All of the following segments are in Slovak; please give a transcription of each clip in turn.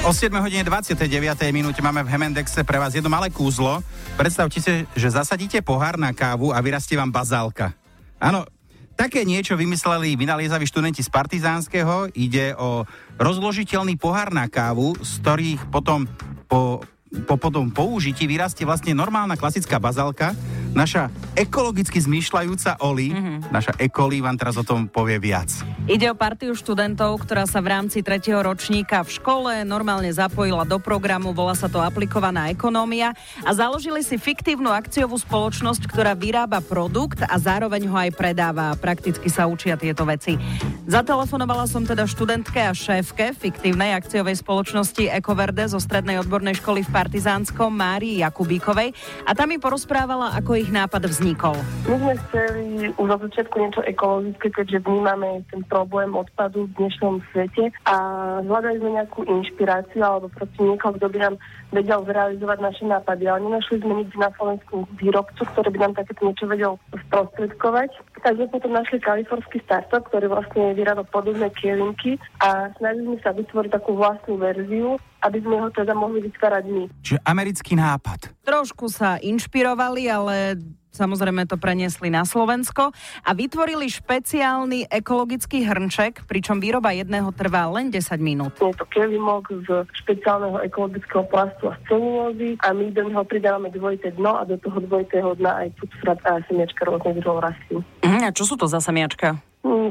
O 7 hodine 29. minúte máme v Hemendexe pre vás jedno malé kúzlo. Predstavte si, že zasadíte pohár na kávu a vyrastie vám bazálka. Áno, také niečo vymysleli vynaliezaví študenti z Partizánskeho. Ide o rozložiteľný pohár na kávu, z ktorých potom po, po potom použití vyrastie vlastne normálna klasická bazálka, naša ekologicky zmýšľajúca Oli, mm-hmm. naša Ekoli vám teraz o tom povie viac. Ide o partiu študentov, ktorá sa v rámci tretieho ročníka v škole normálne zapojila do programu, volá sa to aplikovaná ekonómia a založili si fiktívnu akciovú spoločnosť, ktorá vyrába produkt a zároveň ho aj predáva. Prakticky sa učia tieto veci. Zatelefonovala som teda študentke a šéfke fiktívnej akciovej spoločnosti Ekoverde zo Strednej odbornej školy v Partizánskom Márii Jakubíkovej a tam mi porozprávala, ako ich nápad vznikol? My sme chceli už od začiatku niečo ekologické, keďže vnímame ten problém odpadu v dnešnom svete a hľadali sme nejakú inšpiráciu alebo proste niekoho, kto by nám vedel zrealizovať naše nápady, ale nenašli sme nikdy na Slovensku výrobcu, ktorý by nám takéto niečo vedel sprostredkovať. Takže potom našli kalifornský startup, ktorý vlastne vyrába podobné kielinky a snažili sme sa vytvoriť takú vlastnú verziu, aby sme ho teda mohli vytvárať my. Čiže americký nápad. Trošku sa inšpirovali, ale samozrejme to preniesli na Slovensko a vytvorili špeciálny ekologický hrnček, pričom výroba jedného trvá len 10 minút. Je to kelimok z špeciálneho ekologického plastu a celulózy a my do neho pridávame dvojité dno a do toho dvojitého dna aj substrát a semiačka rôznych druhov rastlín. Uh-huh. A čo sú to za semiačka?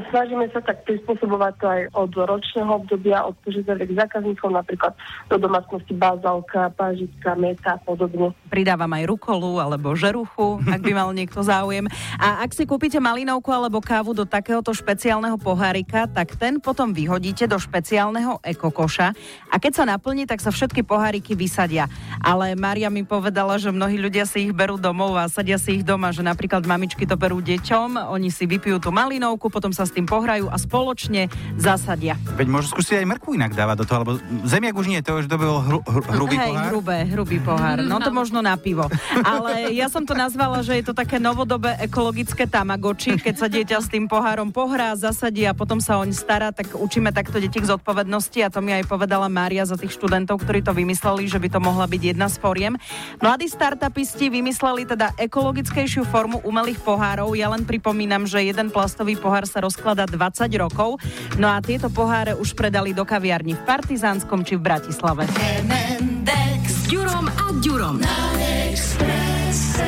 Snažíme sa tak prispôsobovať to aj od ročného obdobia, od požiadaviek zákazníkov, napríklad do domácnosti bazálka, pážitka, meta a podobne. Pridávam aj rukolu alebo žeruchu, ak by mal niekto záujem. A ak si kúpite malinovku alebo kávu do takéhoto špeciálneho pohárika, tak ten potom vyhodíte do špeciálneho ekokoša a keď sa naplní, tak sa všetky poháriky vysadia. Ale Mária mi povedala, že mnohí ľudia si ich berú domov a sadia si ich doma, že napríklad mamičky to berú deťom, oni si vypijú tú malinovku, potom sa s tým pohrajú a spoločne zasadia. Veď môžu skúsiť aj mrkvu inak dávať do toho, lebo zemiak už nie, to už to bol hru, hru, hrubý Hej, pohár. hrubé, hrubý pohár. No to možno na pivo. Ale ja som to nazvala, že je to také novodobé ekologické tamagoči, keď sa dieťa s tým pohárom pohrá, zasadí a potom sa oň stará, tak učíme takto deti k zodpovednosti a to mi aj povedala Mária za tých študentov, ktorí to vymysleli, že by to mohla byť jedna z foriem. Mladí startupisti vymysleli teda ekologickejšiu formu umelých pohárov. Ja len pripomínam, že jeden plastový pohár sa rozklada 20 rokov. No a tieto poháre už predali do kaviarní v Partizánskom či v Bratislave. M&X s Ďurom a Ďurom na Expresse.